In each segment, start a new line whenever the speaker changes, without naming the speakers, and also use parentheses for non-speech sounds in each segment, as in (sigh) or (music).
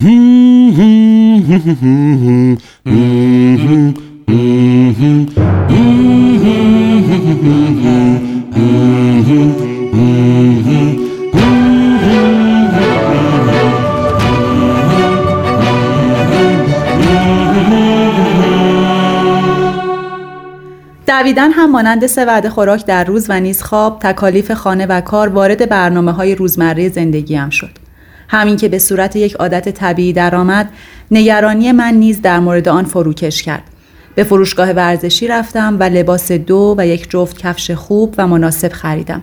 دویدن هم مانند سه وعده خوراک در روز و نیز خواب تکالیف خانه و کار وارد برنامه های روزمره زندگیم شد. همین که به صورت یک عادت طبیعی درآمد نگرانی من نیز در مورد آن فروکش کرد. به فروشگاه ورزشی رفتم و لباس دو و یک جفت کفش خوب و مناسب خریدم.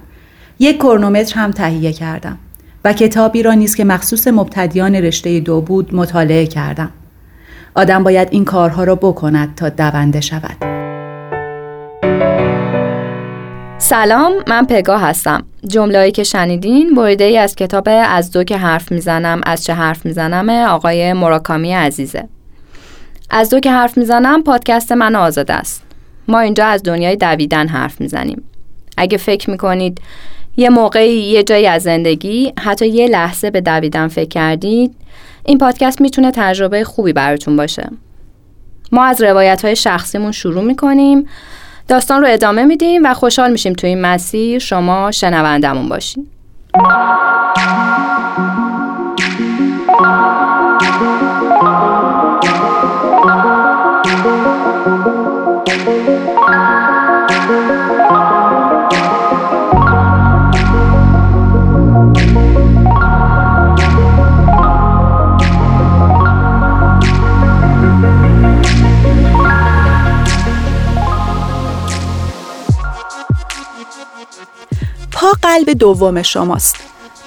یک کرونومتر هم تهیه کردم و کتابی را نیز که مخصوص مبتدیان رشته دو بود مطالعه کردم. آدم باید این کارها را بکند تا دونده شود.
سلام من پگا هستم. جمله‌ای که شنیدین بریده ای از کتاب از دو که حرف می‌زنم از چه حرف می‌زنم آقای مراکامی عزیزه. از دو که حرف می‌زنم پادکست من آزاد است. ما اینجا از دنیای دویدن حرف می‌زنیم. اگه فکر می‌کنید یه موقعی یه جایی از زندگی حتی یه لحظه به دویدن فکر کردید این پادکست می‌تونه تجربه خوبی براتون باشه. ما از روایت های شخصیمون شروع می‌کنیم. داستان رو ادامه میدیم و خوشحال میشیم تو این مسیر شما شنوندمون باشین.
قلب دوم شماست.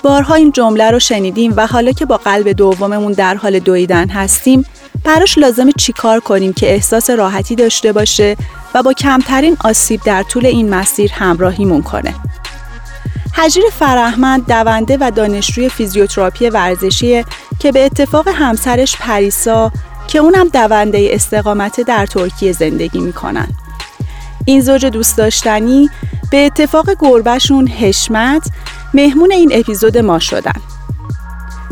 بارها این جمله رو شنیدیم و حالا که با قلب دوممون در حال دویدن هستیم براش لازم چیکار کنیم که احساس راحتی داشته باشه و با کمترین آسیب در طول این مسیر همراهیمون کنه. حجیر فرهمند دونده و دانشجوی فیزیوتراپی ورزشی که به اتفاق همسرش پریسا که اونم دونده استقامت در ترکیه زندگی می‌کنن. این زوج دوست داشتنی به اتفاق گربهشون حشمت مهمون این اپیزود ما شدن.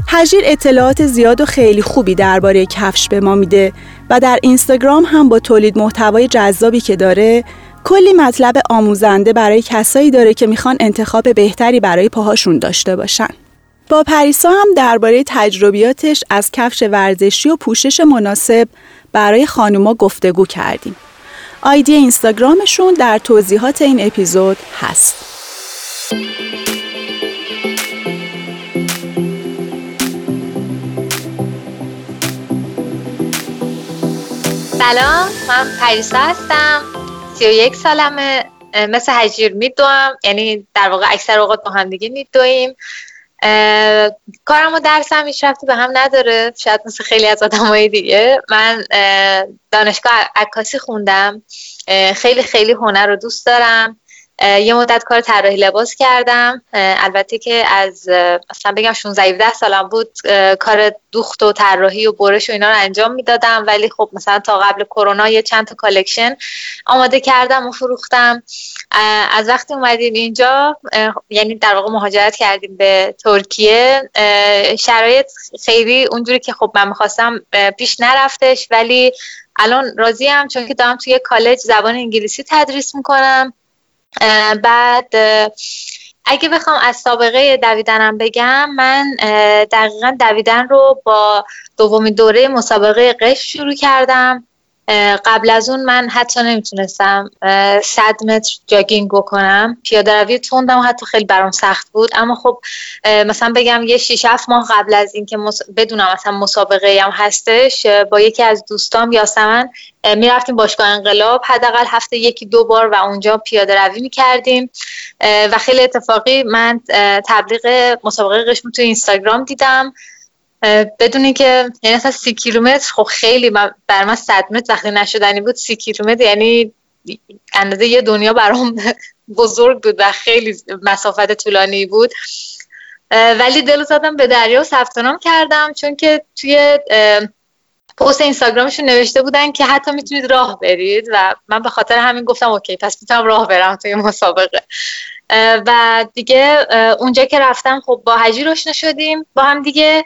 حجیر اطلاعات زیاد و خیلی خوبی درباره کفش به ما میده و در اینستاگرام هم با تولید محتوای جذابی که داره کلی مطلب آموزنده برای کسایی داره که می‌خوان انتخاب بهتری برای پاهاشون داشته باشن. با پریسا هم درباره تجربیاتش از کفش ورزشی و پوشش مناسب برای خانوما گفتگو کردیم. آیدی اینستاگرامشون در توضیحات این اپیزود هست.
سلام من پریسا هستم. 31 سالمه مثل هجیر میدوم. یعنی در واقع اکثر اوقات با هم دیگه میدویم. کارم و درسم هیچ ربطی به هم نداره شاید مثل خیلی از آدمای دیگه. من دانشگاه عکاسی خوندم. خیلی خیلی هنر رو دوست دارم. یه مدت کار طراحی لباس کردم. البته که از مثلا بگم 16 17 سالم بود کار دوخت و طراحی و برش و اینا رو انجام می‌دادم. ولی خب مثلا تا قبل کرونا یه چند تا collection آماده کردم و فروختم. از وقتی اومدیم اینجا یعنی در واقع مهاجرت کردیم به ترکیه شرایط خیلی اونجوری که خب من می‌خواستم پیش نرفتش. ولی الان راضیم چون که دارم توی کالج زبان انگلیسی تدریس می‌کنم. بعد اگه بخوام از سابقه دویدنم بگم من دقیقا دویدن رو با دومین دوره مسابقه قش شروع کردم. قبل از اون من حتی نمی‌تونستم صد متر جاگینگ بکنم. پیاده روی تندم حتی خیلی برام سخت بود. اما خب مثلا بگم یه 6 7 ماه قبل از اینکه مص... بدونم مثلا مسابقه هم هستش با یکی از دوستام یاسمن می‌رفتیم باشگاه انقلاب. حداقل هفته یکی دو بار و اونجا پیاده روی می‌کردیم. و خیلی اتفاقی من تبلیغ مسابقه قشم تو اینستاگرام دیدم. بدون اینکه یعنی اصلا سی کیلومتر خب خیلی بر من صد متر وقتی نشدنی بود سی کیلومتر یعنی اندازه یه دنیا برام (laughs) بزرگ بود و خیلی مسافت طولانی بود. ولی دل زدم به دریا و ثبت کردم چون که توی پست اینستاگرامشون نوشته بودن که حتی می‌تونید راه برید و من به خاطر همین گفتم اوکی پس می‌تونم راه برم توی مسابقه. و دیگه اونجا که رفتم خب با هجیر آشنا شدیم با هم دیگه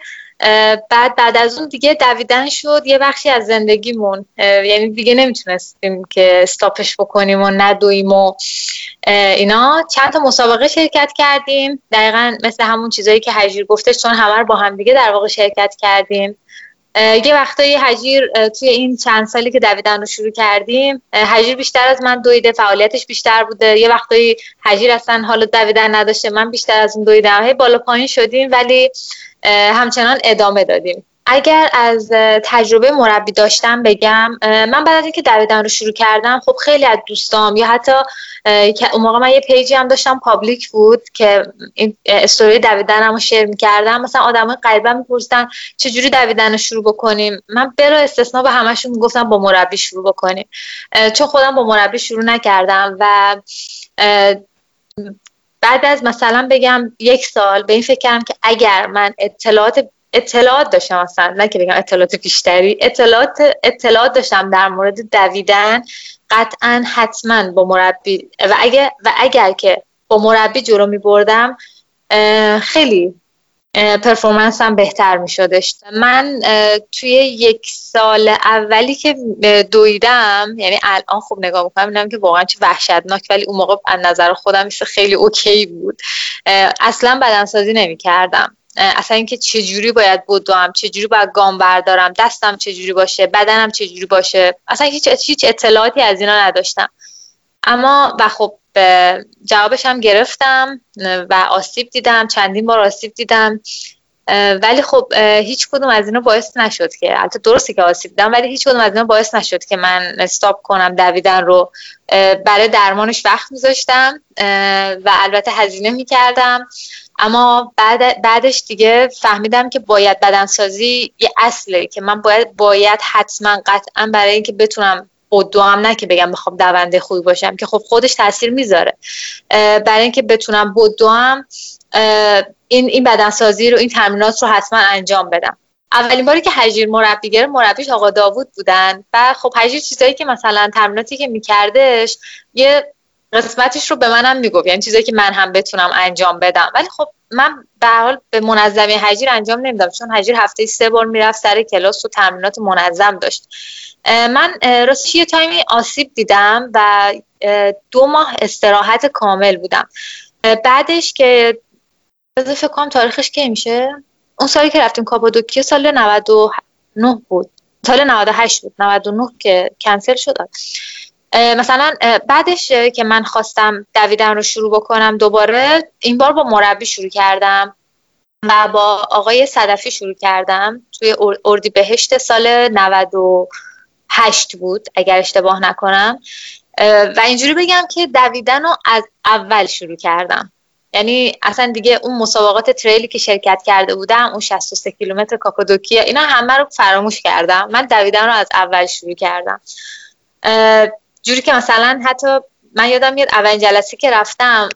بعد بعد از اون دیگه دویدن شد یه بخشی از زندگیمون یعنی دیگه نمی‌تونستیم که استاپش بکنیم و ندویم و اینا. چند تا مسابقه شرکت کردیم. دقیقا مثل همون چیزایی که هجیر گفتش چون همه با هم دیگه در واقع شرکت کردیم. یه وقتایی هجیر توی این چند سالی که دویدن رو شروع کردیم هجیر بیشتر از من دویده فعالیتش بیشتر بوده. یه وقتایی هجیر اصلا حالا دویدن نداشته من بیشتر از اون دویدم. هی بالا پایین شدیم ولی همچنان ادامه دادیم. اگر از تجربه مربی داشتم بگم من بعد از اینکه دویدن رو شروع کردم خب خیلی از دوستام یا حتی اون موقع من یه page ی هم داشتم public بود که این استوری دویدن رو share می‌کردم. مثلا آدم قریبا می‌پرسن چجوری دویدن رو شروع بکنیم. من بلااستثنا به همشون می‌گفتم با مربی شروع بکنیم. چون خودم با مربی شروع نکردم و بعد از مثلا بگم یک سال به این فکر کردم که اگر من اطلاعات اطلاعات داشتم اصلا نه که بگم اطلاعات بیشتری اطلاعات اطلاعات داشتم در مورد دویدن قطعا حتما با مربی و اگر و اگر که با مربی جلو می بردم خیلی پرفورمنس هم بهتر می شدش من توی یک سال اولی که دویدم یعنی الان خوب نگاه می‌کنم می‌دونم که واقعا چه وحشتناک ولی اون موقع از نظر خودم میشه خیلی اوکی بود. اصلا بدنسازی نمی کردم اصلا اینکه چجوری باید بدوم چجوری باید گام بردارم دستم چجوری باشه بدنم چجوری باشه. اصلا هیچ هیچ اطلاعاتی از اینا نداشتم. اما و خب جوابش هم گرفتم و آسیب دیدم چندین بار آسیب دیدم. ولی خب هیچ کدوم از اینا باعث نشد که البته درسته که آسیب دیدم ولی هیچ کدوم از اینا باعث نشد که من استاپ کنم دویدن رو. برای درمانش وقت میذاشتم و البته هزینه می‌کردم. اما بعد بعدش دیگه فهمیدم که باید بدنسازی یه اصله که من باید باید حتما قطعا برای اینکه بتونم هم نه که بگم بخوام دونده خوبی باشم که خب خودش تاثیر می‌ذاره. برای اینکه بتونم هم این این بدنسازی رو این تمرینات رو حتما انجام بدم. اولین باری که حجیر مربی گرفت مربیش آقا داوود بودن. و خب حجیر چیزایی که مثلا تمریناتی که میکردش یه قسمتش رو به منم می‌گفت. یعنی چیزایی که من هم بتونم انجام بدم. ولی خب من به حال به منظمه حجیر انجام نمیدم چون حجیر هفته سه بار می‌رفت سر کلاس و تمرینات منظم داشت. من راستش یه تایمی آسیب دیدم و دو ماه استراحت کامل بودم. بعدش که بذار فکر کنم تاریخش کی میشه؟ اون سالی که رفتیم کاپادوکیا سال 99 بود. سال 98 بود 99 که کنسل شد. مثلا بعدش که من خواستم دویدن رو شروع بکنم دوباره این بار با مربی شروع کردم و با آقای صدفی شروع کردم. توی اردی بهشت سال 98 بود اگر اشتباه نکنم. و اینجوری بگم که دویدن رو از اول شروع کردم. یعنی اصلا دیگه اون مسابقات trail ی که شرکت کرده بودم اون 63 کیلومتر کاپادوکیا اینا همه رو فراموش کردم. من دویدن رو از اول شروع کردم. جوری که مثلا حتی من یادم میاد اولین جلسه که رفتم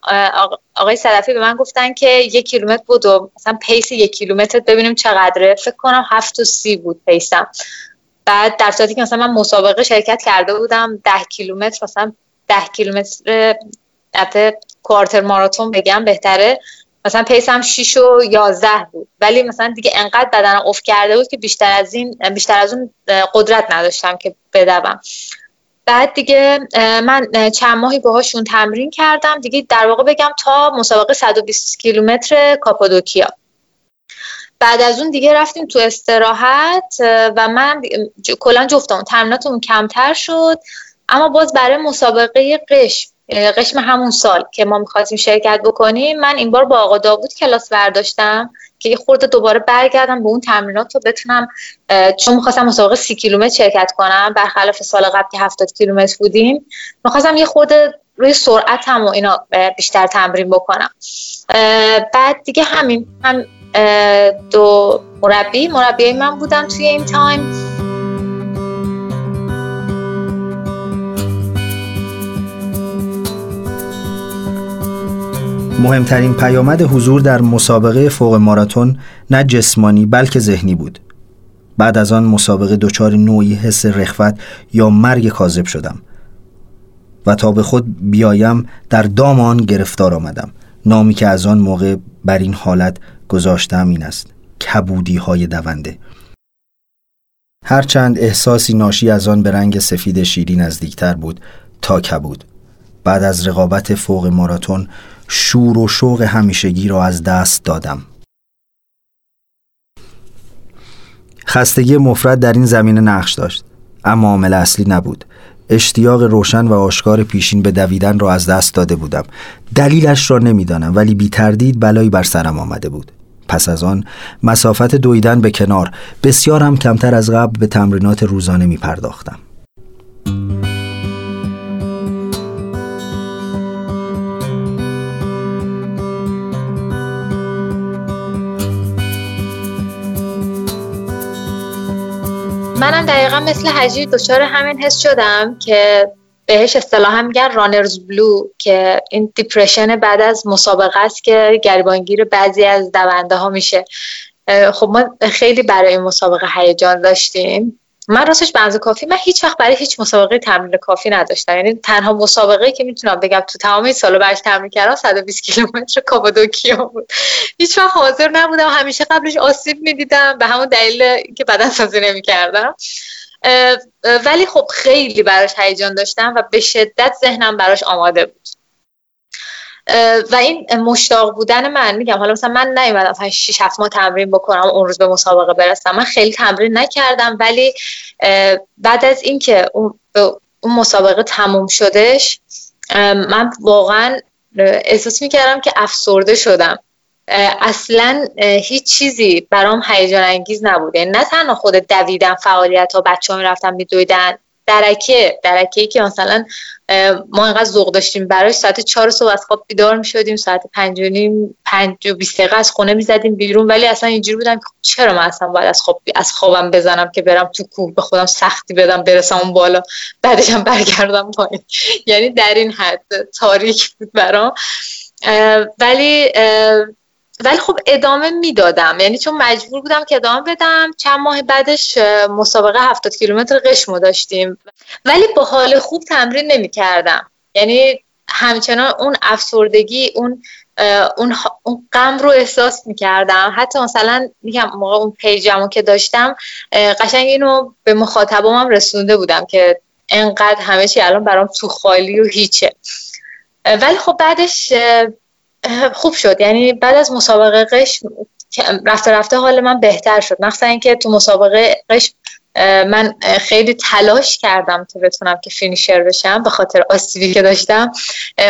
آقای صدفی به من گفتن که یک کیلومتر بود و مثلا pace یک کیلومتر ببینیم چقدره. فکر کنم هفت و سی بود pace م. بعد در صورتی که مثلا من مسابقه شرکت کرده بودم ده کیلومتر مثلا ده کیلومتر البته کوارتر ماراتون بگم بهتره. مثلا پیسم 6 و 11 بود. ولی مثلا دیگه انقدر بدنم افت کرده بود که بیشتر از این بیشتر از اون قدرت نداشتم که بدوم. بعد دیگه من چند ماهی باهاشون تمرین کردم. دیگه در واقع بگم تا مسابقه 120 کیلومتر کاپادوکیا. بعد از اون دیگه رفتیم تو استراحت و من کلا جفتم تمریناتمون کمتر شد. اما باز برای مسابقه قشم قشم همون سال که ما می‌خواستیم شرکت بکنیم من این بار با آقا داوود کلاس برداشتم. که یه خورده دوباره برگردم به اون تمرینات رو بتونم چون می‌خواستم مسابقه سی کیلومتر شرکت کنم برخلاف سال قبل که هفتاد کیلومتر بودیم می‌خواستم یه خورده روی سرعت هم و اینا بیشتر تمرین بکنم. بعد دیگه همین من دو مربی مربی من بودم توی این تایم.
مهمترین پیامد حضور در مسابقه فوق ماراتون نه جسمانی بلکه ذهنی بود. بعد از آن مسابقه دچار نوعی حس رخوت یا مرگ کاذب شدم و تا به خود بیایم در دام آن گرفتار آمدم. نامی که از آن موقع بر این حالت گذاشتم این است. کبودی های دونده هرچند احساسی ناشی از آن به رنگ سفید شیری نزدیکتر بود تا کبود. بعد از رقابت فوق ماراتون شور و شوق همیشگی را از دست دادم. خستگی مفرد در این زمینه نقش داشت اما عامل اصلی نبود. اشتیاق روشن و آشکار پیشین به دویدن را از دست داده بودم. دلیلش را نمی‌دانم ولی بی تردید بلایی بر سرم آمده بود. پس از آن مسافت دویدن به کنار بسیار هم کمتر از قبل به تمرینات روزانه می پرداختم.
منم دقیقا مثل حجیر دچار همین حس شدم که بهش اصطلاحا میگن runner's blue که این depression بعد از مسابقه است که گریبانگیر بعضی از دونده ها میشه. خب ما خیلی برای این مسابقه هیجان داشتیم. من راستش بنز کافی من هیچ وقت برای هیچ مسابقه تمرین کافی نداشتم. یعنی تنها مسابقه که می‌تونم بگم تو تمام این سال برش تمرین کردم 120 کیلومتر کاپادوکیا بود. هیچ وقت حاضر نبودم. همیشه قبلش آسیب می‌دیدم. به همون دلیل که بدن سازی نمی‌کردم ولی خب خیلی براش هیجان داشتم و به شدت ذهنم براش آماده بود. و این مشتاق بودن من میگم حالا مثلا من نیومدم 6 7 ماه تمرین بکنم اون روز به مسابقه برسم. من خیلی تمرین نکردم ولی بعد از اینکه اون, اون مسابقه تموم شدش من واقعا احساس می‌کردم که افسرده شدم. اصلا هیچ چیزی برام هیجان انگیز نبوده نه تنها خود دویدن فعالیت ها بچه ها می‌رفتن میدویدن درکه درکه ای که مثلا ما اینقدر ذوق داشتیم براش ساعت چهار صبح از خواب بیدار می شدیم ساعت پنج و نیم پنج و بیست دقیقه از خونه می زدیم بیرون. ولی اصلا اینجوری بودم که چرا من اصلا باید از خواب از خوابم بزنم که برم تو کوه به خودم سختی بدم برسم اون بالا بعدش هم برگردم پایین. (laughs) یعنی در این حد تاریک بود برام. ولی ولی خب ادامه می‌دادم. یعنی چون مجبور بودم که ادامه بدم چند ماه بعدش مسابقه هفتاد کیلومتر قشمو داشتیم. ولی با حال خوب تمرین نمی کردم یعنی همچنان اون افسردگی اون اون, غم رو احساس می‌کردم. حتی مثلا میگم موقع اون پیجمو که داشتم قشنگ اینو به مخاطبم رسونده بودم که انقدر همه چی الان برام تو خالی و هیچه. ولی خب بعدش خوب شد. یعنی بعد از مسابقه قش رفته رفته حال من بهتر شد. مخصوصا اینکه تو مسابقه قشم من خیلی تلاش کردم که بتونم که finisher بشم به خاطر آسیبی که داشتم.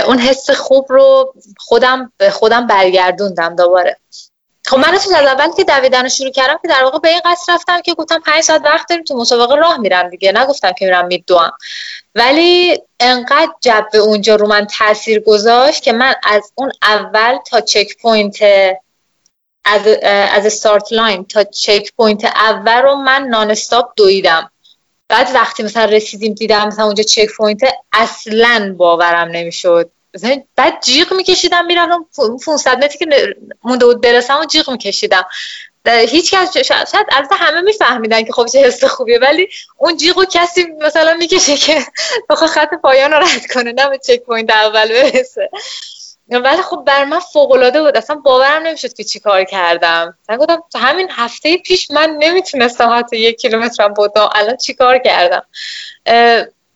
اون حس خوب رو خودم به خودم برگردوندم دوباره. خب من از اول که دویدن رو شروع کردم که در واقع به این قصد رفتم که گفتم 5 ساعت وقت داریم تو مسابقه راه میرم دیگه. نگفتم که میرم میدوام. ولی انقدر جو اونجا رو من تاثیر گذاشت که من از اون اول تا checkpoint از از start line تا checkpoint اول رو من non-stop دویدم. بعد وقتی مثلا رسیدیم دیدم مثلا اونجا checkpoint اصلا باورم نمی‌شد. بعد جیغ میکشیدم میرم 500 متری که مونده بود برسم و جیغ میکشیدم. هیچ کس شاید البته همه میفهمیدن که خب چه حس خوبیه ولی اون جیغو کسی مثلا می‌کشه که بخواد خط پایان رو رد کنه نه به checkpoint اول برسه. ولی خب بر من فوق العاده بود. اصلا باورم نمی‌شد که چی کار کردم. من گفتم همین هفته پیش من نمی‌تونستم حتی یک کیلومترم بودم. الان چی کار کردم؟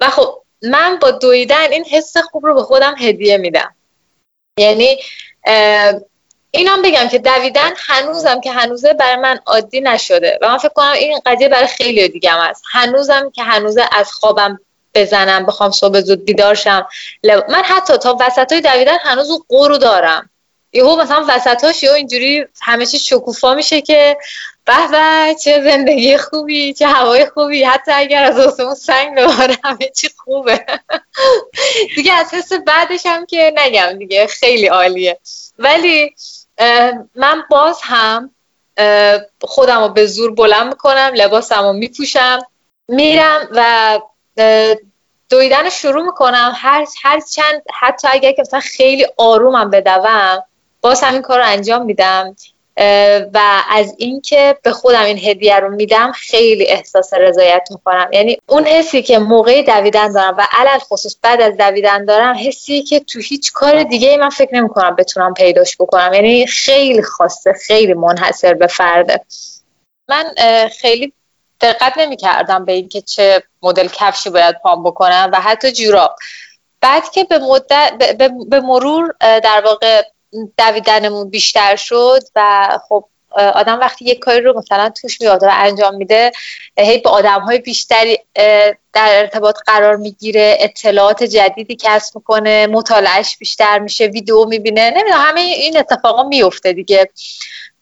و خب من با دویدن این حس خوب رو به خودم هدیه میدم. یعنی اینم بگم که دویدن هنوزم که هنوزه برای من عادی نشده و من فکر کنم این قضیه برای خیلی دیگه هم هست هنوزم که هنوزه از خوابم بزنم بخوام صبح زود بیدار شم. من حتی تا وسط های دویدن هنوز قورو دارم. یهو مثلا وسطاش یهو اینجوری همه چی شکوفا میشه که به چه زندگی خوبی چه هوای خوبی. حتی اگر از آسمون سنگ بباره همه چی خوبه. (laughs) دیگه از حس بعدش هم که نگم دیگه خیلی عالیه. ولی من باز هم خودم رو به زور بلند می‌کنم لباسم رو میپوشم میرم و دویدن شروع می‌کنم. هر, هر چند حتی اگر که مثلا خیلی آرومم بدوم باز همین کار رو انجام میدم. و از اینکه به خودم این هدیه رو میدم خیلی احساس رضایت می‌کنم. یعنی اون حسی که موقع دویدن دارم و علل خصوص بعد از دویدن دارم حسی که تو هیچ کار دیگه ای من فکر نمی‌کنم بتونم پیداش بکنم. یعنی خیلی خاصه خیلی منحصر به فرده من خیلی دقت نمی کردم به اینکه چه مدل کفشی باید پام بکنم و حتی جوراب. بعد که به, مدت به مرور در واقع دویدنمون بیشتر شد و خب آدم وقتی یک کاری رو مثلا توش میاد و انجام میده هی به آدم های بیشتری در ارتباط قرار می‌گیره اطلاعات جدیدی کسب می‌کنه مطالعهش بیشتر میشه ویدیو می‌بینه نمی‌دونم همه این اتفاقا میفته دیگه.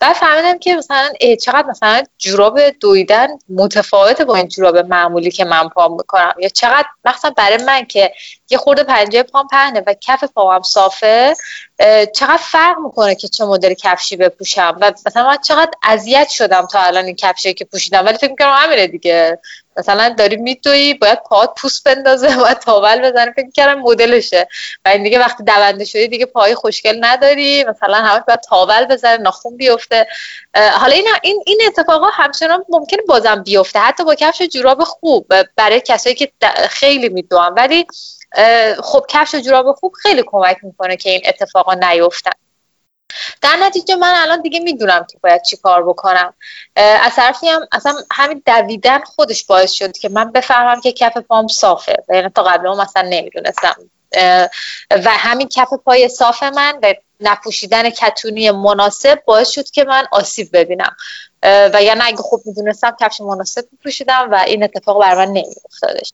بعد فهمیدم که مثلا چقدر مثلا جوراب دویدن متفاوته با این جوراب معمولی که من پام می‌کنم؟ یا چقدر مثلا برای من که یه خورده پنجه پام پهنه و کف پام صافه چقدر فرق می‌کنه که چه مدل کفشی بپوشم؟ و مثلا من چقدر اذیت شدم تا الان این کفشی که پوشیدم ولی فکر می‌کنم همینه دیگه. مثلا داری میدوی باید پاهات پوست بندازه باید تاول بزنه فکر کردم مدلشه. و این دیگه وقتی دونده شدی دیگه پای خوشگل نداری مثلا همش باید تاول بزنه ناخون بیفته. حالا این این این اتفاقا همچنان ممکنه بازم بیفته. حتی با کفش جوراب خوب برای کسایی که خیلی میدوام ولی خب کفش جوراب خوب خیلی کمک می‌کنه که این اتفاقا نیفتن. در نتیجه من الان دیگه می‌دونم که باید چی کار بکنم. از طرفی هم اصلا همین دویدن خودش باعث شد که من بفهمم که کف پام صافه یعنی تا قبل مثلا نمی‌دونستم. و همین کف پای صاف من و نپوشیدن کتونی مناسب باعث شد که من آسیب ببینم. و یعنی اگه خوب می‌دونستم کفش مناسب پوشیدم و این اتفاق بر من نمیافتادش.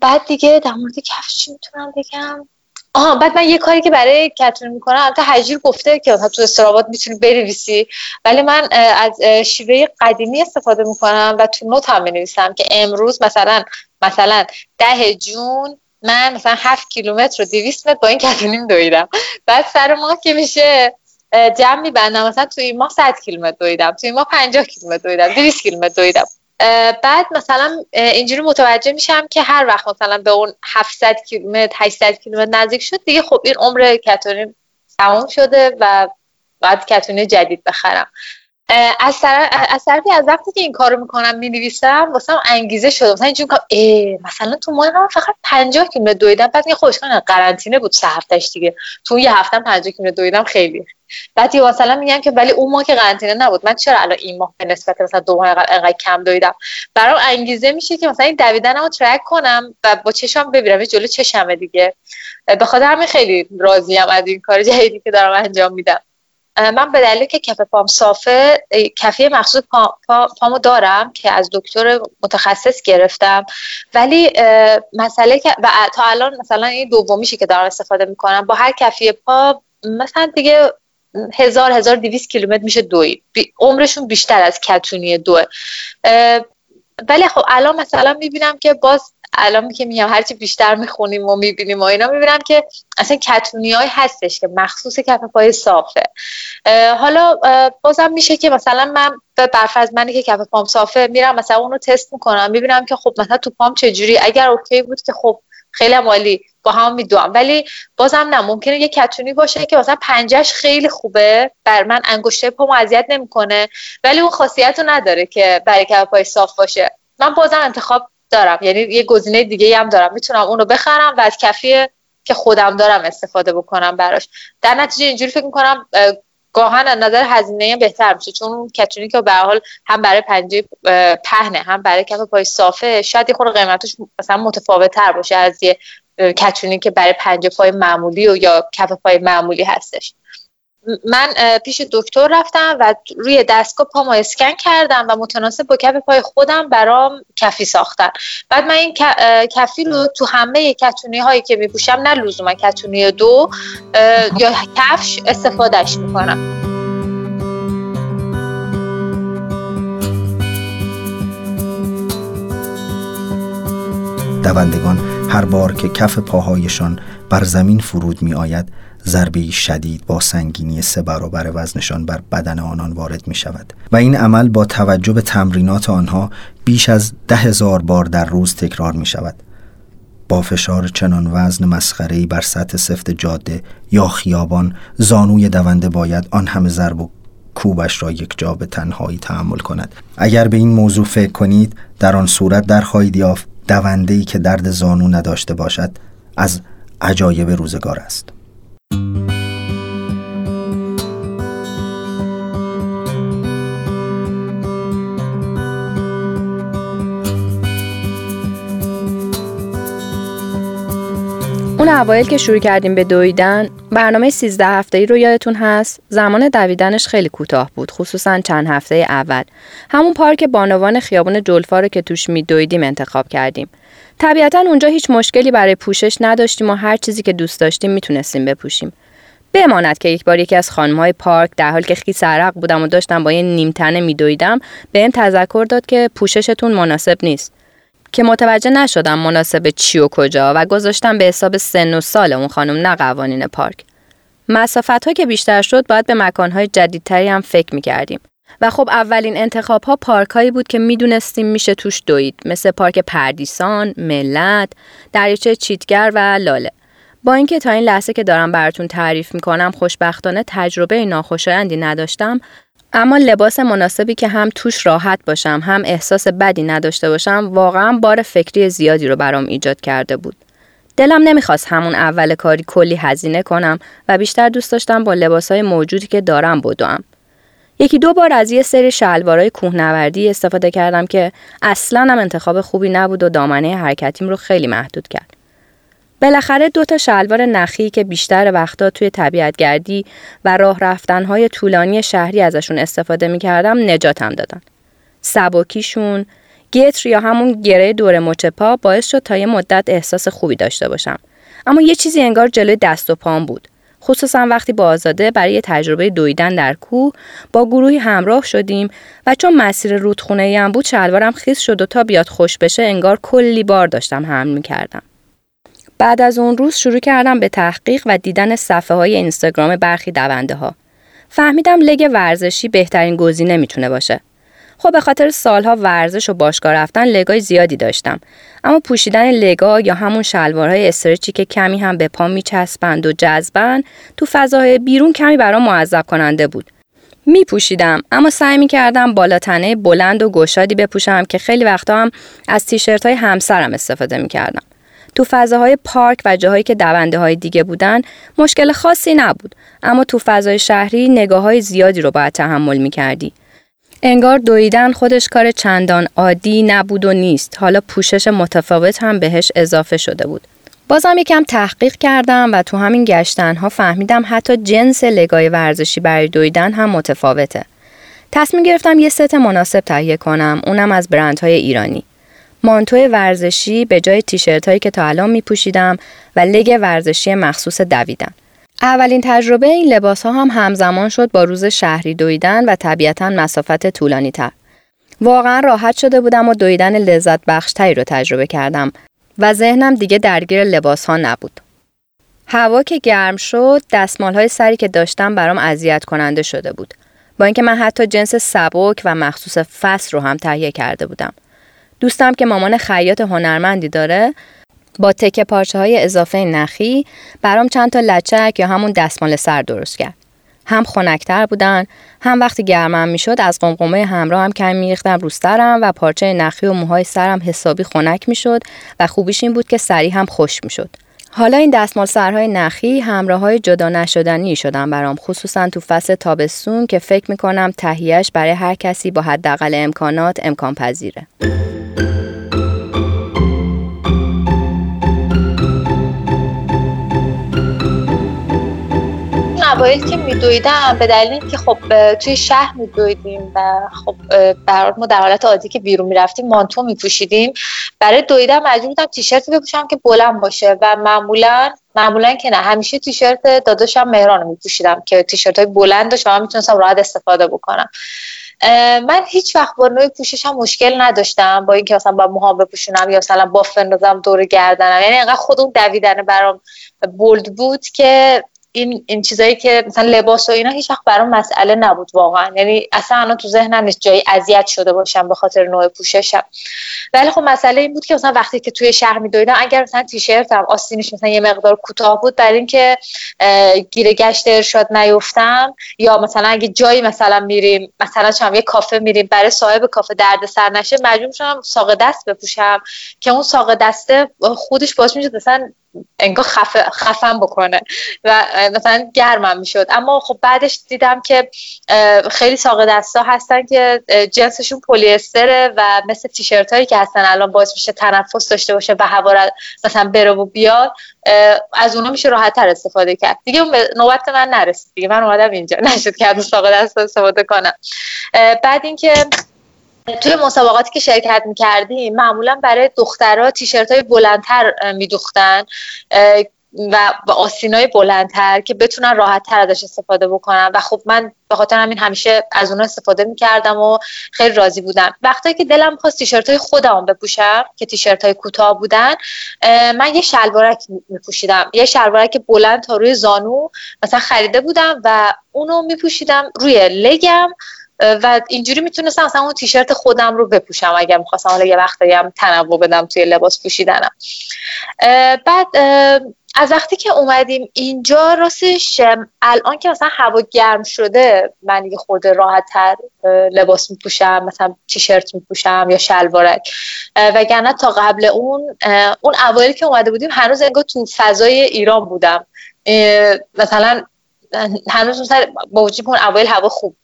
بعد دیگه در مورد کفش چی می‌تونم بگم؟ آها بعد من یه کاری که برای کتونی می‌کنم البته حجیر گفته که تو استرابات می‌تونی بنویسی ولی من از شیوه قدیمی استفاده می‌کنم و تو نوت هم بنویسم که امروز مثلا مثلا ده جون من مثلا هفت کیلومتر و دویست متر با این کتونیم دویدم. بعد سر ماه که میشه جمع میبندم مثلا توی ماه 100 کیلومتر دویدم توی ماه 50 کیلومتر دویدم 200 کیلومتر دویدم. بعد مثلا اینجوری متوجه میشم که هر وقت مثلا به اون 700 کیلومتر 800 کیلومتر نزدیک شد دیگه خب این عمر کتونی تمام شده و بعد کتونی جدید بخرم. از طرفی از وقتی که این کارو می‌کنم می‌نویسم واسه انگیزه شده. مثلا اینجوری مثلا تو ماه من فقط 50 کیلومتر دویدم بعد یه خوشگانه قرنطینه بود سه هفتهش دیگه. تو یه هفته 50 کیلومتر دویدم خیلی بعد یه مثلا میگم که ولی اون ماه که قرنطینه نبود. من چرا الان این ماه به نسبت مثلا دو ماه انقدر کم دویدم؟ برام انگیزه میشه که مثلا این دویدنمو ترک کنم و با چشم ببینم. جلو چشمه دیگه. به خاطر همین خیلی راضیم از این کار جدیدی که دارم انجام میدم. من به دلیل که کف پام صافه کفی مخصوص پا، پا، پامو دارم که از دکتر متخصص گرفتم. ولی مسئله که و تا الان مثلا این دومیشه که دارم استفاده می‌کنم با هر کفی پا مثلا دیگه هزار هزار دیویس کیلومتر میشه دوی. عمرشون بیشتر از کتونی دوه ولی خب الان مثلا می‌بینم که باز الان که میگم هرچی بیشتر می‌خونیم و می‌بینیم و اینا می‌بینم که اصلا کتونی های هستش که مخصوص کف پای صافه. حالا بازم میشه که مثلا من به برفرض منی که کف پام صافه میرم مثلا اونو تست می‌کنم می‌بینم که خب مثلا تو پام چجوری؟ اگر اوکی بود که خب خیلی مالی با هم میدوام. ولی بازم نه ممکنه یه کتونی باشه که مثلا پنجش خیلی خوبه. بر من انگشته پامو اذیت نمی‌کنه. ولی اون خاصیت رو نداره که برای کف پای صاف باشه. من بازم انتخاب دارم. یعنی یه گزینه دیگه هم دارم. می‌تونم اونو بخرم و از کفی که خودم دارم استفاده بکنم براش. در نتیجه اینجوری فکر می‌کنم گاهن از نظر هزینه بهتر میشه. چون کتونی که به حال هم برای پنجه پهنه هم برای کف پای صافه شاید یه قیمتش مثلا متفاوت تر باشه از یه کتونی که برای پنجه پای معمولی و یا کف پای معمولی هستش. من پیش دکتر رفتم و روی دستگاه پامو اسکن کردم و متناسب با کف پای خودم برام کفی ساختن. بعد من این کفی رو تو همه کتونی هایی که میپوشم نه لزوما کتونی دو یا کفش استفادهش می‌کنم.
دوندگان هر بار که کف پاهایشان بر زمین فرود می آید ضربه شدید با سنگینی سه برابر وزنشان بر بدن آنان وارد می شود و این عمل با توجه به تمرینات آنها بیش از ده هزار بار در روز تکرار می شود با فشار چنان وزن مسخره‌ای بر سطح سفت جاده یا خیابان زانوی دونده باید آن همه ضرب و کوبش را یک جا به تنهایی تحمل کند. اگر به این موضوع فکر کنید در آن صورت در خواهید یافت دونده ای که درد زانو نداشته باشد از عجایب روزگار است.
اون اوایل که شروع کردیم به دویدن برنامه 13 هفته ای رو یادتون هست؟ زمان دویدنش خیلی کوتاه بود خصوصا چند هفته اول. همون پارک بانوان خیابون جلفا رو که توش میدویدیم انتخاب کردیم. طبیعتا اونجا هیچ مشکلی برای پوشش نداشتیم و هر چیزی که دوست داشتیم می‌تونستیم بپوشیم. بماند که یک بار یکی از خانمهای پارک در حال که خیس سرق بودم و داشتم با یه نیمتنه میدویدم بهم تذکر داد که پوششتون مناسب نیست. که متوجه نشدم مناسب چی و کجا و گذاشتم به حساب سن و سال اون خانم نه قوانین پارک. مسافت ها که بیشتر شد باید به مکان های جدیدتری هم فکر می کردیم. و خب اولین انتخاب ها پارک هایی بود که می‌دونستیم میشه توش دوید مثل پارک پردیسان، ملت، دریاچه چیتگر و لاله. با اینکه تا این لحظه که دارم براتون تعریف می‌کنم خوشبختانه تجربه ناخوشایندی نداشتم اما لباس مناسبی که هم توش راحت باشم هم احساس بدی نداشته باشم واقعا بار فکری زیادی رو برام ایجاد کرده بود. دلم نمی‌خواست همون اول کاری کلی هزینه کنم و بیشتر دوست داشتم با لباسهای موجودی که دارم بدوم. یکی دو بار از یه سری شلوارای کوهنوردی استفاده کردم که اصلا هم انتخاب خوبی نبود و دامنه حرکتیم رو خیلی محدود کرد. بالاخره دو تا شلوار نخی که بیشتر وقتا توی طبیعت گردی و راه رفتنهای طولانی شهری ازشون استفاده می‌کردم نجاتم دادن. سباکیشون، گتر یا همون گره دور مچ پا باعث شد تا یه مدت احساس خوبی داشته باشم. اما یه چیزی انگار جلوی دست و پام بود. خصوصا وقتی با آزاده برای تجربه دویدن در کوه با گروهی همراه شدیم و چون مسیر رودخونه هم بود شلوارم خیس شد و تا بیاد خوش بشه انگار کلی بار داشتم حمل می‌کردم. بعد از اون روز شروع کردم به تحقیق و دیدن صفحه های اینستاگرام برخی دونده ها. فهمیدم لگ ورزشی بهترین گزینه می‌تونه باشه. خب به خاطر سالها ورزش و باشگاه رفتن لگای زیادی داشتم اما پوشیدن لگا یا همون شلوارهای استرچی که کمی هم به پا میچسبند و جذبن تو فضای بیرون کمی برام معذب کننده بود می پوشیدم اما سعی می کردم بالاتنه بلند و گشادی بپوشم که خیلی وقتا هم از تیشرت های همسرم استفاده می کردم. تو فضاهای پارک و جاهایی که دونده های دیگه بودن مشکل خاصی نبود اما تو فضای شهری نگاه های زیادی رو باید تحمل می کردی. انگار دویدن خودش کار چندان عادی نبود و نیست حالا پوشش متفاوت هم بهش اضافه شده بود. بازم یکم تحقیق کردم و تو همین گشتن ها فهمیدم حتی جنس لگای ورزشی برای دویدن هم متفاوته. تصمیم گرفتم یه ست مناسب تهیه کنم اونم از برندهای ایرانی. مانتو ورزشی به جای تیشرت هایی که تا الان می پوشیدم و لگ ورزشی مخصوص دویدن. اولین تجربه این لباس ها هم همزمان شد با روز شهری دویدن و طبیعتا مسافت طولانی تر. واقعا راحت شده بودم و دویدن لذت بخشتری رو تجربه کردم و ذهنم دیگه درگیر لباس ها نبود. هوا که گرم شد دستمال های سری که داشتم برام اذیت کننده شده بود. با اینکه من حتی جنس سبک و مخصوص فصل رو هم تهیه کرده بودم. دوستم که مامان خیاط هنرمندی داره با تکه پارچه های اضافه نخی برام چند تا لچک یا همون دستمال سر درست کرد. هم خنکتر بودن هم وقتی گرمم می‌شد از قمقمه همراه هم کمی میریختم رو سرم و پارچه نخی و موهای سرم حسابی خنک می‌شد و خوبیش این بود که سری هم خوش می‌شد حالا این دستمال سرهای نخی همراه های جدا نشدنی شدن برام خصوصا تو فصل تابستون که فکر می‌کنم تهیهش برای هر کسی با حداقل امکانات امکان پذیره.
اوایل که میدویدم به دلیل که خب توی شهر میدویدیم و خب برای ما در حالت عادی که بیرون می‌رفتیم مانتو میپوشیدیم. برای دویدن مجبور بودم تیشرت بپوشم که بلند باشه و معمولا معمولا که نه همیشه تیشرت داداشم مهران میپوشیدم که تیشرت های بلند داشت و من می‌تونستم راحت استفاده بکنم. من هیچ وقت با نوع پوشش هم مشکل نداشتم با اینکه مثلا با موهام بپوشونم یا مثلا باف بندازم دور گردنم. یعنی انقدر خود اون دویدن برام بولد بود که این این چیزایی که مثلا لباس و اینا هیچ وقت برام مسئله نبود واقعا. یعنی اصلا الان تو ذهنم نیست جایی اذیت شده باشم به خاطر نوع پوششم. ولی خب مسئله این بود که مثلا وقتی که توی شهر میدویدم اگر مثلا تیشرتم آستینش مثلا یه مقدار کوتاه بود برای اینکه گیره گشت ارشاد نیفتم. یا مثلا اگه جایی مثلا میریم مثلا چم یه کافه میریم برای صاحب کافه درد سر نشه مجبور شدم ساق دست بپوشم. که اون ساق دسته خودش باعث میشه مثلا انگار خف... خفم بکنه. و مثلا گرمم می‌شد. اما خب بعدش دیدم که خیلی ساق دستا هستن که جنسشون پلی استره و مثل تیشرت هایی که هستن الان باعث میشه تنفس داشته باشه و هوا مثلا بره و بیاد از اونا میشه راحت تر استفاده کرد. دیگه نوبت من نرسید. دیگه من اومدم اینجا. (laughs) نشد که از ساق دستا استفاده کنم. بعد اینکه توی مسابقاتی که شرکت می‌کردیم معمولا برای دخترها تیشرت های بلندتر میدوختن و آسینای بلندتر که بتونن راحت تر ازش استفاده بکنن. و خب من به خاطر همین همیشه از اونها استفاده می‌کردم و خیلی راضی بودم. وقتی که دلم خواست تیشرت های خودم بپوشم که تیشرت های کوتاه بودن من یه شلوارک میپوشیدم. یه شلوارک بلند تا روی زانو مثلا خریده بودم و اونو میپوشیدم روی لگم. و اینجوری می‌تونستم مثلا اون تیشرت خودم رو بپوشم اگر می‌خواستم حالا یه وقتایی هم تنوع بدم توی لباس پوشیدنم. بعد از وقتی که اومدیم اینجا راستش الان که مثلا هوا گرم شده من دیگه خورده راحت تر لباس میپوشم مثلا تیشرت میپوشم یا شلوارک. وگرنه تا قبل اون اون اوایلی که اومده بودیم هنوز انگار تو فضای ایران بودم. مثلا هنوز مثلا با وجود اون اوایل هوا خوب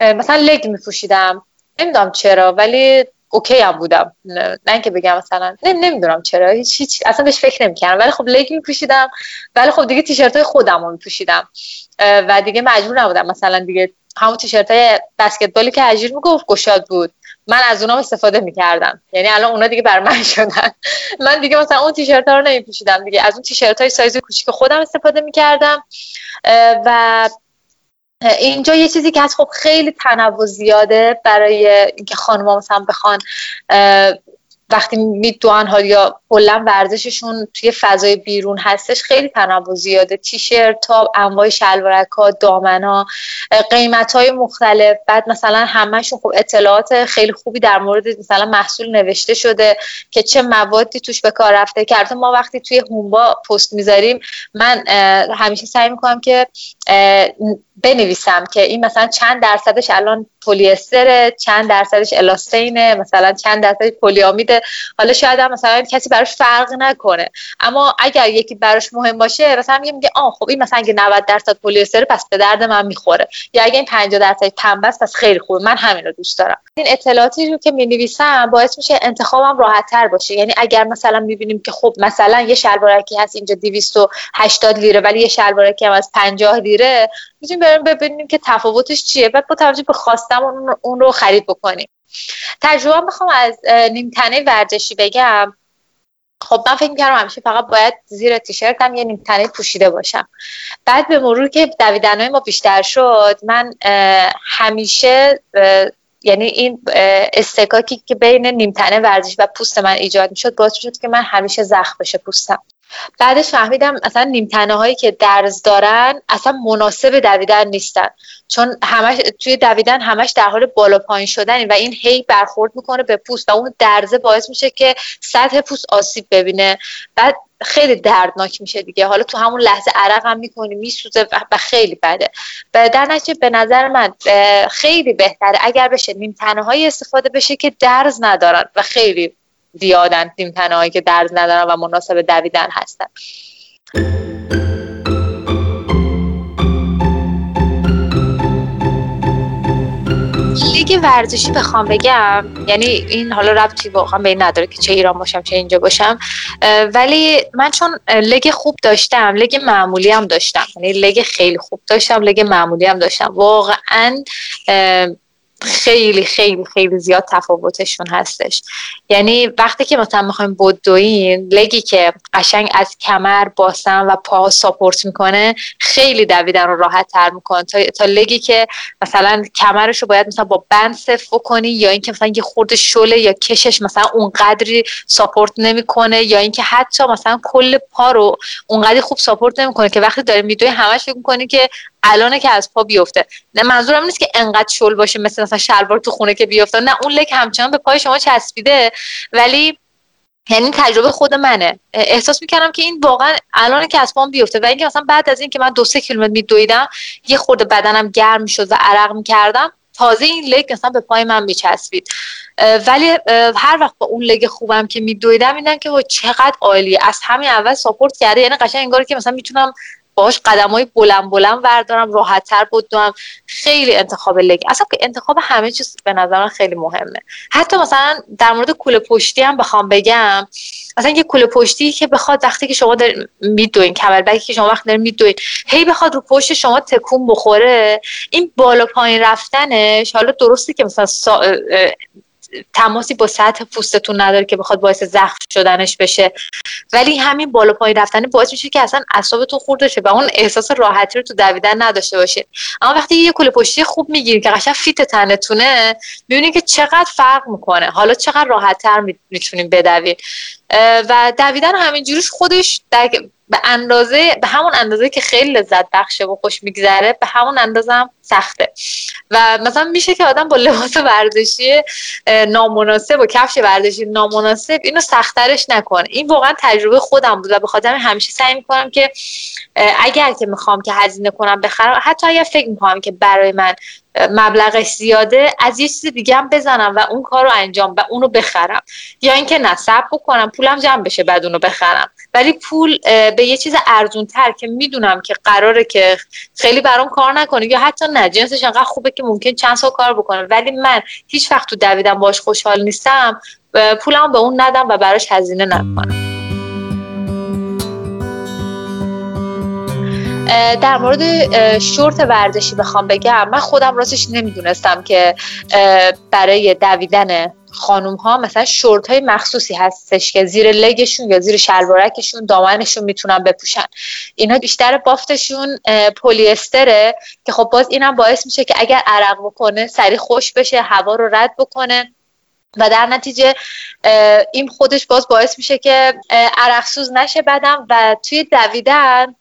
مثلا لگ میپوشیدم. نمی‌دونم چرا ولی اوکی هم بودم. نه اینکه بگم مثلا نمی‌دونم چرا. هیچ هیچ اصلا بهش فکر نمی‌کردم. ولی خب لگ میپوشیدم. ولی خب دیگه تیشرت های خودم رو میپوشیدم. و دیگه مجبور نبودم مثلا دیگه همون تیشرت های بسکتبالی که اجیر می‌گفت گشاد بود. من از اونام استفاده می‌کردم. یعنی الان اونا دیگه بر من (laughs) شدن. من دیگه مثلا اون تیشرت ها رو نمیپوشیدم. دیگه از اون تیشرت های سایز کوچیک خودم استفاده می‌کردم. و اینجا یه چیزی که از خب خیلی تنوع زیاده برای اینکه خانم‌ها مثلا بخوان وقتی میدوان ها یا کلا ورزششون توی فضای بیرون هستش خیلی تنوع زیاده. تیشرت تا انواع شلوارک ها دامن ها قیمت های مختلف. بعد مثلا همهشون خب اطلاعات خیلی خوبی در مورد مثلا محصول نوشته شده که چه موادی توش به کار رفته. کرده ما وقتی توی هومبا پست می‌ذاریم من همیشه سعی می‌کنم که بنویسم که این مثلا چند درصدش الان پلی استر چند درصدش الاستینه مثلا چند درصدش پلیامیده. حالا شاید هم مثلا کسی براش فرق نکنه. اما اگر یکی براش مهم باشه مثلا میگه میگه آ خب این مثلا اگه 90 درصد پلی استر پس به درد من می‌خوره. یا اگه این 50 درصد پنبه است پس خیلی خوبه. من همین رو دوست دارم. این اطلاعاتی رو که می نویسم باعث میشه انتخابم راحت تر باشه. یعنی اگر مثلا می‌بینیم که خب مثلا یه شلوارکی هست اینجا 280 لیره ولی یه شلوارکی هم از 50 لیره می‌تونیم بریم ببینیم که تفاوتش چیه. بعد با توجه به خواستم اون رو خرید بکنیم. تجربه می‌خوام از نیمتنه ورزشی بگم. خب من فکر می‌کردم همیشه فقط باید زیر تیشرتم یه نیمتنه پوشیده باشم. بعد به مرور که دویدنهای ما بیشتر شد من همیشه یعنی این استکاکی که بین نیمتنه ورزش و پوست من ایجاد می‌شد باعث شد که من همیشه زخم بشه پوستم. بعدش فهمیدم اصلا نیمتنه هایی که درز دارن اصلا مناسب دویدن نیستن. چون همش توی دویدن همش در حال بالا پایین شدن و این هی برخورد می‌کنه به پوست و اون درزه باعث میشه که سطح پوست آسیب ببینه. بعد خیلی دردناک میشه دیگه. حالا تو همون لحظه عرق هم می‌کنی میسوزه و خیلی بده. در نتیجه به نظر من خیلی بهتره اگر بشه نیمتنه های استفاده بشه که درز ندارن و خیلی زیادن تنهایی که درز ندارن و مناسب دویدن هستن. لیگ ورزشی بخوام بگم یعنی این حالا ربطی واقعا به این نداره که چه ایران باشم چه اینجا باشم ولی من چون لگ خوب داشتم لگ معمولی هم داشتم یعنی لگ خیلی خوب داشتم لگ معمولی هم داشتم. واقعا خیلی خیلی خیلی زیاد تفاوتشون هستش. یعنی وقتی که مثلا می‌خوایم بدوین لگی که قشنگ از کمر باسن و پا ساپورت می‌کنه خیلی دویدن رو راحت تر می‌کنه. تا, تا لگی که مثلا کمرش رو باید مثلا با بند صف کنی یا اینکه مثلا یه خورد شله یا کشش مثلا اونقدری ساپورت نمی‌کنه یا اینکه حتی مثلا کل پا رو اونقدری خوب ساپورت نمی‌کنه که وقتی داره میدوی همش فکر می‌کنی که الانه که از پا بیفته. نه منظورم نیست که انقدر شل باشه مثل مثلا شلوار تو خونه که بیفته. نه اون لک همچنان به پای شما چسبیده. ولی یعنی تجربه خود منه. احساس می‌کردم که این واقعا الان که از پام بیفته و اینکه مثلا بعد از اینکه من دو سه کیلومتر میدویدم یه خورده بدنم گرم می‌شد و عرق می‌کردم تازه این لگ مثلا به پای من میچسبید. ولی هر وقت با اون لگ خوبم که میدویدم میدم که چقدر عالیه. از همین اول ساپورت کرده. یعنی قشنگ انگار که مثلا می‌تونم باش قدم های بلند بلند راحت تر بدوم. خیلی انتخاب لگ اصلا که انتخاب همه چیز به من خیلی مهمه. حتی مثلا در مورد کوله پشتی هم بخوام بگم. مثلا یه کوله پشتی که بخواد وقتی که شما میدوین کمربگی که شما وقتی دارین میدوین هی بخواد رو پشت شما تکون بخوره این بالا پایین رفتنش حالا درسته که مثلا تماسی با سطح پوستتون نداره که بخواد باعث زخم شدنش بشه. ولی همین بالا پایین رفتن باعث میشه که اصلا اعصابتون خورد بشه و اون احساس راحتی رو تو دویدن نداشته باشید اما وقتی یه کوله پشتی خوب می‌گیرید که قشنگ فیت تنتونه می‌بینید که چقدر فرق می‌کنه. حالا چقدر راحتتر می‌تونیم بدوید و دویدن همینجوریش خودش به اندازه به همون اندازه که خیلی لذت بخشه و خوش میگذره به همون اندازه هم سخته. و مثلا میشه که آدم با لباس ورزشی نامناسب و کفش ورزشی نامناسب اینو سختترش نکنه. این واقعا تجربه خودم بود و به خاطر همیشه سعی می‌کنم که اگر که می‌خوام که هزینه کنم بخرم حتی اگر فکر می‌کنم که برای من مبلغش زیاده از یه چیز دیگه هم بزنم و اون کار رو انجام و اونو بخرم. یا اینکه نصب بکنم پولم جمع بشه بعد اونو بخرم. ولی پول به یه چیز ارزون تر که می‌دونم که قراره که خیلی برام کار نکنه یا حتی نه جنسش انقدر خوبه که ممکن چند سال کار بکنه. ولی من هیچ وقت تو دویدم باش خوشحال نیستم پولم به اون ندم و براش هزینه نکنم. در مورد شورت ورزشی بخوام بگم من خودم راستش نمی‌دونستم که برای دویدن خانوم ها مثلا شورت های مخصوصی هستش که زیر لگشون یا زیر شلوارکشون دامنشون می‌تونن بپوشن. اینا بیشتر بافتشون پلی استره که خب باز اینم باعث میشه که اگر عرق بکنه سری خوش بشه هوا رو رد بکنه و در نتیجه این خودش باز باعث میشه که عرقسوز نشه بدم و توی دویدن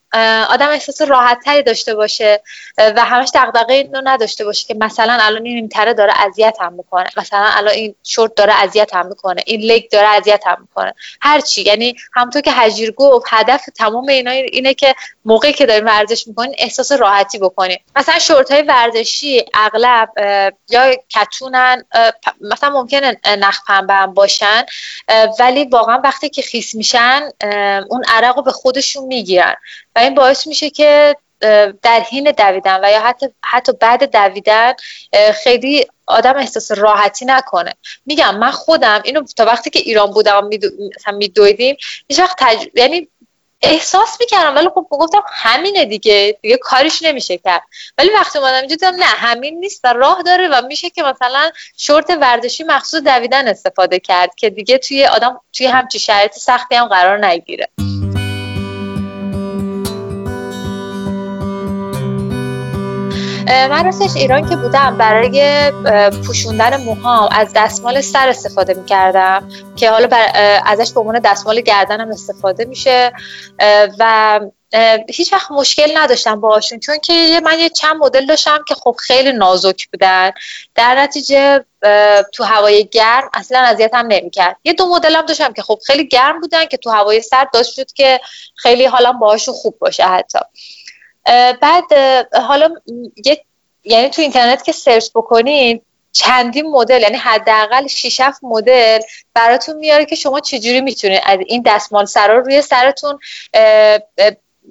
آدم احساس راحت تری داشته باشه و همش دغدغه اینو نداشته باشه که مثلا الان این تره داره اذیت هم می‌کنه مثلا الان این شورت داره اذیت هم می‌کنه این لگ داره اذیت هم می‌کنه هر چی. یعنی همونطور که هجیر گفت هدف تمام اینا اینه که موقعی که دارین ورزش می‌کنین احساس راحتی بکنین مثلا شورت های ورزشی اغلب یا کتونن مثلا ممکنه نخ پنبه باشن ولی واقعا وقتی که خیس میشن اون عرق رو به خودشون می‌گیرن. و این باعث میشه که در حین دویدن و یا حتی حتی بعد دویدن خیلی آدم احساس راحتی نکنه. میگم من خودم اینو تا وقتی که ایران بودم میدویدیم هیچ وقت تج... یعنی احساس می‌کردم ولی خب گفتم همینه دیگه دیگه کارش نمیشه کرد. ولی وقتی اومدم اینجا دیدم نه همین نیست و راه داره و میشه که مثلا شورت ورزشی مخصوص دویدن استفاده کرد که دیگه توی آدم توی همچی شرایط سختی هم قرار نگیره. من راستش ایران که بودم برای پوشوندن موهام از دستمال سر استفاده می‌کردم که حالا ازش به عنوان دستمال گردنم استفاده میشه. و هیچ وقت مشکل نداشتم باهاشون چون که من یه چند مدل داشتم که خب خیلی نازک بودن. در نتیجه تو هوای گرم اصلا اذیتم نمی‌کرد. یه دو مدل هم داشتم که خب خیلی گرم بودن که تو هوای سرد داشت شد که خیلی حالم باهاشون خوب باشه حتی. بعد حالا یک یعنی تو اینترنت که سرچ بکنین چندین مدل یعنی حداقل 6 7 مدل براتون میاره که شما چجوری می‌تونید از این دستمال سرا روی سرتون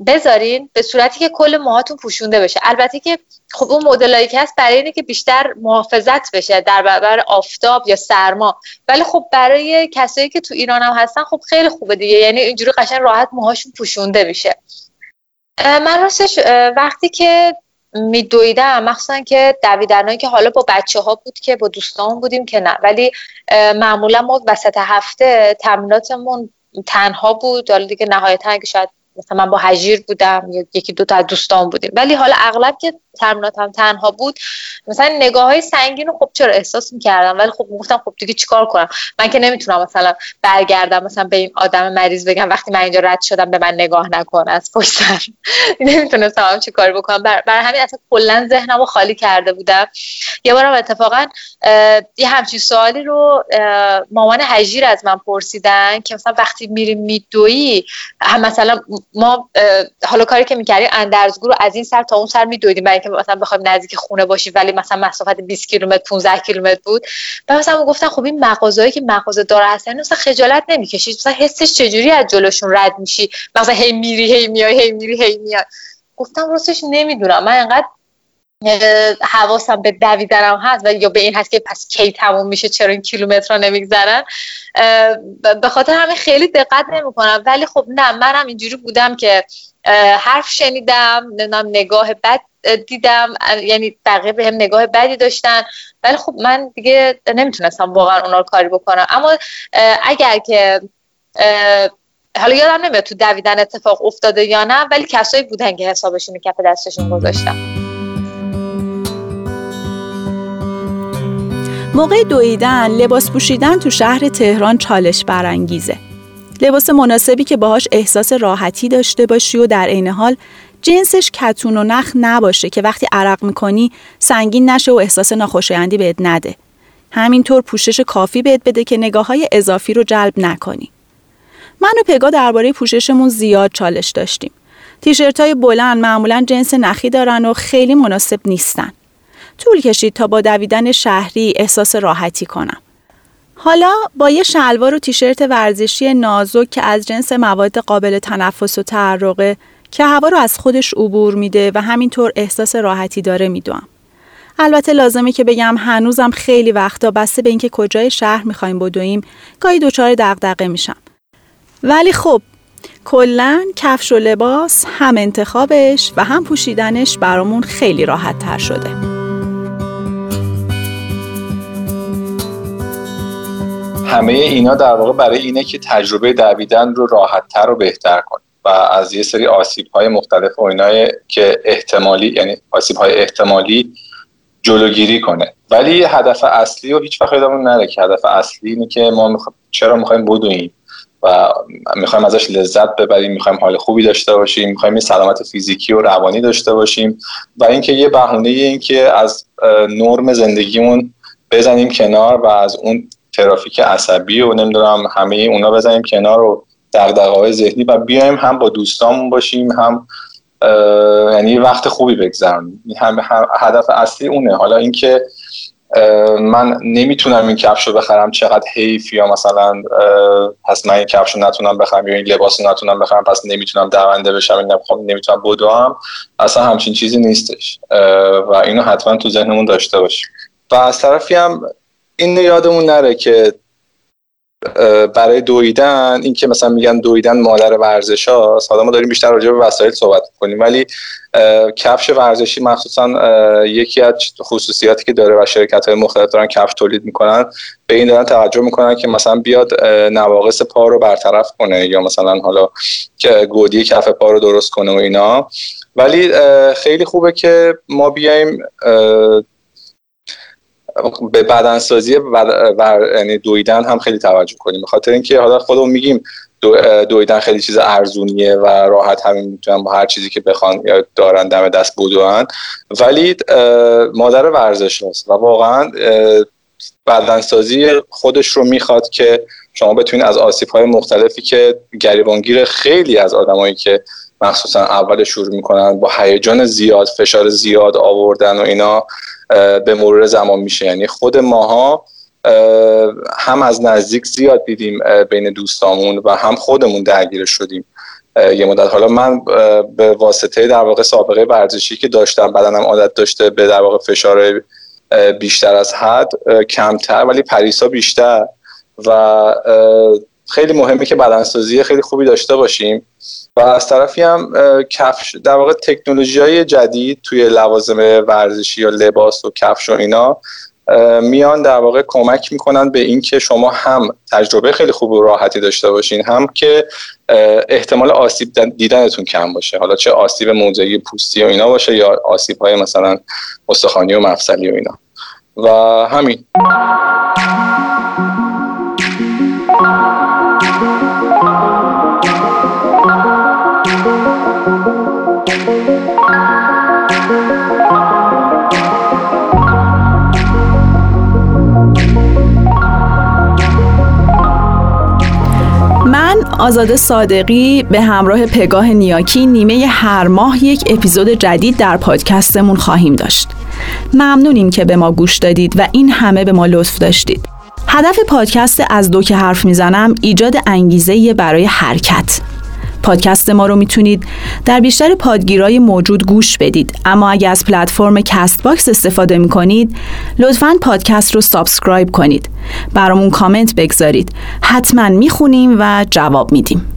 بذارین به صورتی که کل موهاتون پوشونده بشه. البته که خب اون مدلایی که هست برای اینه که بیشتر محافظت بشه در برابر آفتاب یا سرما. ولی خب برای کسایی که تو ایران هم هستن خب خیلی خوبه دیگه. یعنی اینجوری قشنگ راحت موهاشون پوشونده میشه. من راستش وقتی که میدویدم مخصوصا که دویدنهایی که حالا با بچه ها بود که با دوستان بودیم که نه. ولی معمولا ما وسط هفته تمریناتمون تنها بود. حالا دیگه نهایتا که شاید مثلا من با هجیر بودم یکی دو تا دوستان بودیم. ولی حالا اغلب که تمرینات هم تنها بود مثلا نگاه های سنگین رو خب چرا احساس می‌کردم؟ ولی خب گفتم خب دیگه چیکار کنم؟ من که نمی‌تونم مثلا برگردم مثلا به این آدم مریض بگم وقتی من اینجا رد شدم به من نگاه نکن از پشت (laughs) نمی‌تونستم هم چی کار بکنم. بر, بر همین اصلا کلا ذهنم رو خالی کرده بودم. یه بارم اتفاقا یه همچین سوالی رو مامان هجیر از من پرسیدن که مثلا وقتی میریم میدویی مثلا ما حالا کاری که می‌کردیم اندرزگو رو از این سر تا اون سر میدویدیم. برای که مثلا بخوایم نزدیک خونه باشیم ولی مثلا مسافت 20 کیلومتر 15 کیلومتر بود. و مثلا گفتن خب این مغازه‌ای که مغازه داره هستن مثلا خجالت نمی‌کشید مثلا حسش چجوری از جلوشون رد میشی؟ مثلا هی میری هی میای هی میری هی میای. گفتم راستش نمی‌دونم. من انقدر حواسم به دویدنم هست و یا به این هست که پس کی تموم میشه چرا این کیلومتر نمیگذرن؟ به خاطر همین خیلی دقت نمی‌کنم. ولی خب نه منم اینجوری بودم که حرف شنیدم نمی‌دونم نگاه بد دیدم یعنی بقیه به هم نگاه بدی داشتن. ولی خب من دیگه نمی‌تونستم واقعا اونا رو کاری بکنم. اما اگر که حالا یادم نمیاد تو دویدن اتفاق افتاده یا نه ولی کسایی بودن که حسابشون کف دستشون گذاشتم
موقع دویدن لباس پوشیدن تو شهر تهران چالش برانگیزه لباس مناسبی که باهاش احساس راحتی داشته باشی و در عین حال جنسش کتون و نخ نباشه که وقتی عرق می‌کنی سنگین نشه و احساس ناخوشایندی بهت نده. همینطور پوشش کافی بهت بده که نگاه های اضافی رو جلب نکنی. من و پگا درباره پوششمون زیاد چالش داشتیم. تیشرت های بلند معمولا جنس نخی دارن و خیلی مناسب نیستن. طول کشید تا با دویدن شهری احساس راحتی کنم. حالا با یه شلوار و تیشرت ورزشی نازک که از جنس مواد قابل تنفس و تعرقه که هوا رو از خودش عبور میده و همینطور احساس راحتی داره میدوام. البته لازمه که بگم هنوزم خیلی وقتا بسته به اینکه کجای شهر می‌خوایم بدویم گاهی دچار دغدغه میشم. ولی خب کلا کفش و لباس هم انتخابش و هم پوشیدنش برامون خیلی راحت تر شده.
همه اینا در واقع برای اینه که تجربه دویدن رو راحت تر و بهتر کنه. و از یه سری آسیب های مختلف و اینای که احتمالی یعنی آسیب های احتمالی جلوگیری کنه. ولی هدف اصلی و هیچ وقت نره که هدف اصلی اینه که ما مخ... چرا می‌خوایم بدویم و می‌خوایم ازش لذت ببریم می‌خوایم حال خوبی داشته باشیم می‌خوایم سلامت فیزیکی و روانی داشته باشیم و اینکه یه بهونه این که از نرم زندگیمون بزنیم کنار و از اون ترافیک عصبی و نمی‌دونم همه اونا بزنیم کنار و دغدغه‌های ذهنی و بیایم هم با دوستامون باشیم هم یعنی وقت خوبی بگذرونیم. هم هدف اصلی اونه. حالا اینکه من نمی‌تونم این کفش رو بخرم چقدر حیف یا مثلا پس من این کفش رو نتونم بخرم یا این لباس رو نتونم بخرم پس نمی‌تونم دونده بشم این نمی‌تونم بدوم. اصلا همچین چیزی نیستش. و اینو حتما تو ذهنمون داشته باشیم. و از طرفی هم این یادمون نره که برای دویدن این که مثلا میگن دویدن مادر ورزش هاست حالا ما داریم بیشتر راجع به وسایل صحبت کنیم ولی کفش ورزشی مخصوصا یکی از خصوصیاتی که داره و شرکت های مختلف دارن کفش تولید می‌کنن به این دارن توجه می‌کنن که مثلا بیاد نواقص پا رو برطرف کنه یا مثلا حالا که گودی کف پا رو درست کنه و اینا. ولی خیلی خوبه که ما بیایم به بدنسازی و یعنی دویدن هم خیلی توجه کنیم. به خاطر اینکه حالا خودمون میگیم دویدن خیلی چیز ارزونیه و راحت همین می‌تونن با هر چیزی که بخوان یا دارن دم دست بدوان ولی مادر ورزش هست و واقعا بدنسازی خودش رو می‌خواد که شما بتونید از آسیب های مختلفی که گریبانگیر خیلی از آدمایی که مخصوصا اول شروع می‌کنن با هیجان زیاد فشار زیاد آوردن و اینا به مرور زمان میشه. یعنی خود ماها هم از نزدیک زیاد دیدیم بین دوستامون و هم خودمون درگیر شدیم. یه مدت. حالا من به واسطه در واقع سابقه ورزشی که داشتم بدنم عادت داشته به در واقع فشار بیشتر از حد کمتر ولی پریسا بیشتر و خیلی مهمه که بدنسازی خیلی خوبی داشته باشیم. و از طرفی هم کفش در واقع تکنولوژی های جدید توی لوازم ورزشی یا لباس و کفش و اینا میان در واقع کمک می‌کنن به اینکه شما هم تجربه خیلی خوب و راحتی داشته باشین هم که احتمال آسیب دیدنتون کم باشه. حالا چه آسیب موضعی پوستی و اینا باشه یا آسیب های مثلا استخوانی و مفصلی و اینا. و همین.
آزاده صادقی به همراه پگاه نیاکی نیمه هر ماه یک اپیزود جدید در پادکستمون خواهیم داشت. ممنونیم که به ما گوش دادید و این همه به ما لطف داشتید. هدف پادکست از دو که حرف می‌زنم ایجاد انگیزه برای حرکت پادکست ما رو می‌تونید در بیشتر پادگیرای موجود گوش بدید. اما اگر از پلتفرم Castbox استفاده می‌کنید لطفا پادکست رو subscribe کنید. برامون کامنت بگذارید. حتما می‌خونیم و جواب میدیم.